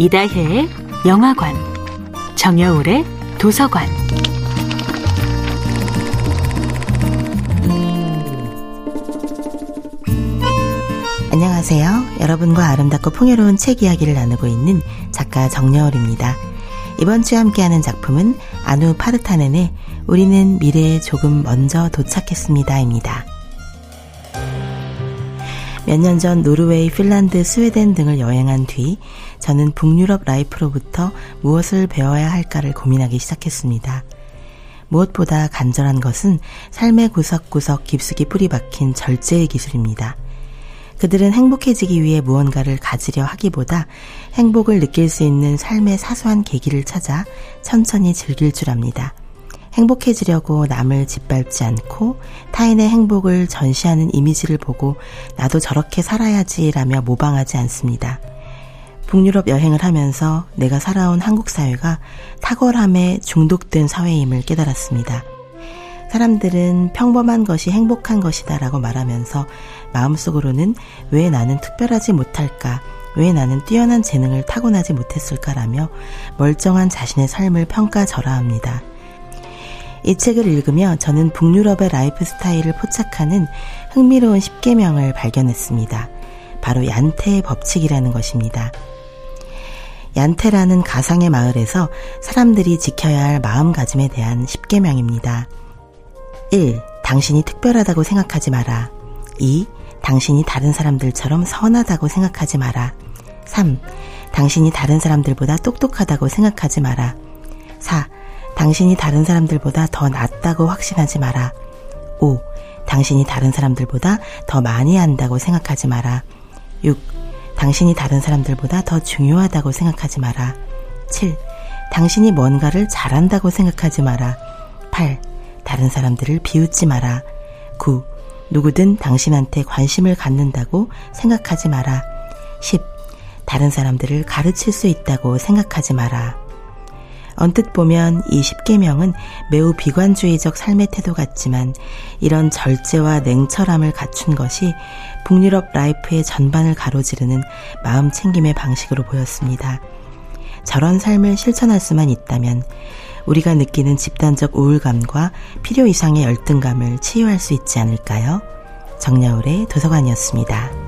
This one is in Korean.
이다혜의 영화관, 정여울의 도서관. 안녕하세요. 여러분과 아름답고 풍요로운 책 이야기를 나누고 있는 작가 정여울입니다. 이번 주에 함께하는 작품은 아누 파르타넨의 우리는 미래에 조금 먼저 도착했습니다입니다. 몇 년 전 노르웨이, 핀란드, 스웨덴 등을 여행한 뒤 저는 북유럽 라이프로부터 무엇을 배워야 할까를 고민하기 시작했습니다. 무엇보다 간절한 것은 삶의 구석구석 깊숙이 뿌리 박힌 절제의 기술입니다. 그들은 행복해지기 위해 무언가를 가지려 하기보다 행복을 느낄 수 있는 삶의 사소한 계기를 찾아 천천히 즐길 줄 압니다. 행복해지려고 남을 짓밟지 않고 타인의 행복을 전시하는 이미지를 보고 나도 저렇게 살아야지라며 모방하지 않습니다. 북유럽 여행을 하면서 내가 살아온 한국 사회가 탁월함에 중독된 사회임을 깨달았습니다. 사람들은 평범한 것이 행복한 것이다 라고 말하면서 마음속으로는 왜 나는 특별하지 못할까, 왜 나는 뛰어난 재능을 타고나지 못했을까라며 멀쩡한 자신의 삶을 평가절하합니다. 이 책을 읽으며 저는 북유럽의 라이프 스타일을 포착하는 흥미로운 10계명을 발견했습니다. 바로 얀테의 법칙이라는 것입니다. 얀테라는 가상의 마을에서 사람들이 지켜야 할 마음가짐에 대한 10계명입니다. 1. 당신이 특별하다고 생각하지 마라. 2. 당신이 다른 사람들처럼 선하다고 생각하지 마라. 3. 당신이 다른 사람들보다 똑똑하다고 생각하지 마라. 4. 당신이 다른 사람들보다 더 낫다고 확신하지 마라. 5. 당신이 다른 사람들보다 더 많이 한다고 생각하지 마라. 6. 당신이 다른 사람들보다 더 중요하다고 생각하지 마라. 7. 당신이 뭔가를 잘한다고 생각하지 마라. 8. 다른 사람들을 비웃지 마라. 9. 누구든 당신한테 관심을 갖는다고 생각하지 마라. 10. 다른 사람들을 가르칠 수 있다고 생각하지 마라. 언뜻 보면 이 10계명은 매우 비관주의적 삶의 태도 같지만 이런 절제와 냉철함을 갖춘 것이 북유럽 life의 전반을 가로지르는 마음 챙김의 방식으로 보였습니다. 저런 삶을 실천할 수만 있다면 우리가 느끼는 집단적 우울감과 필요 이상의 열등감을 치유할 수 있지 않을까요? 정여울의 도서관이었습니다.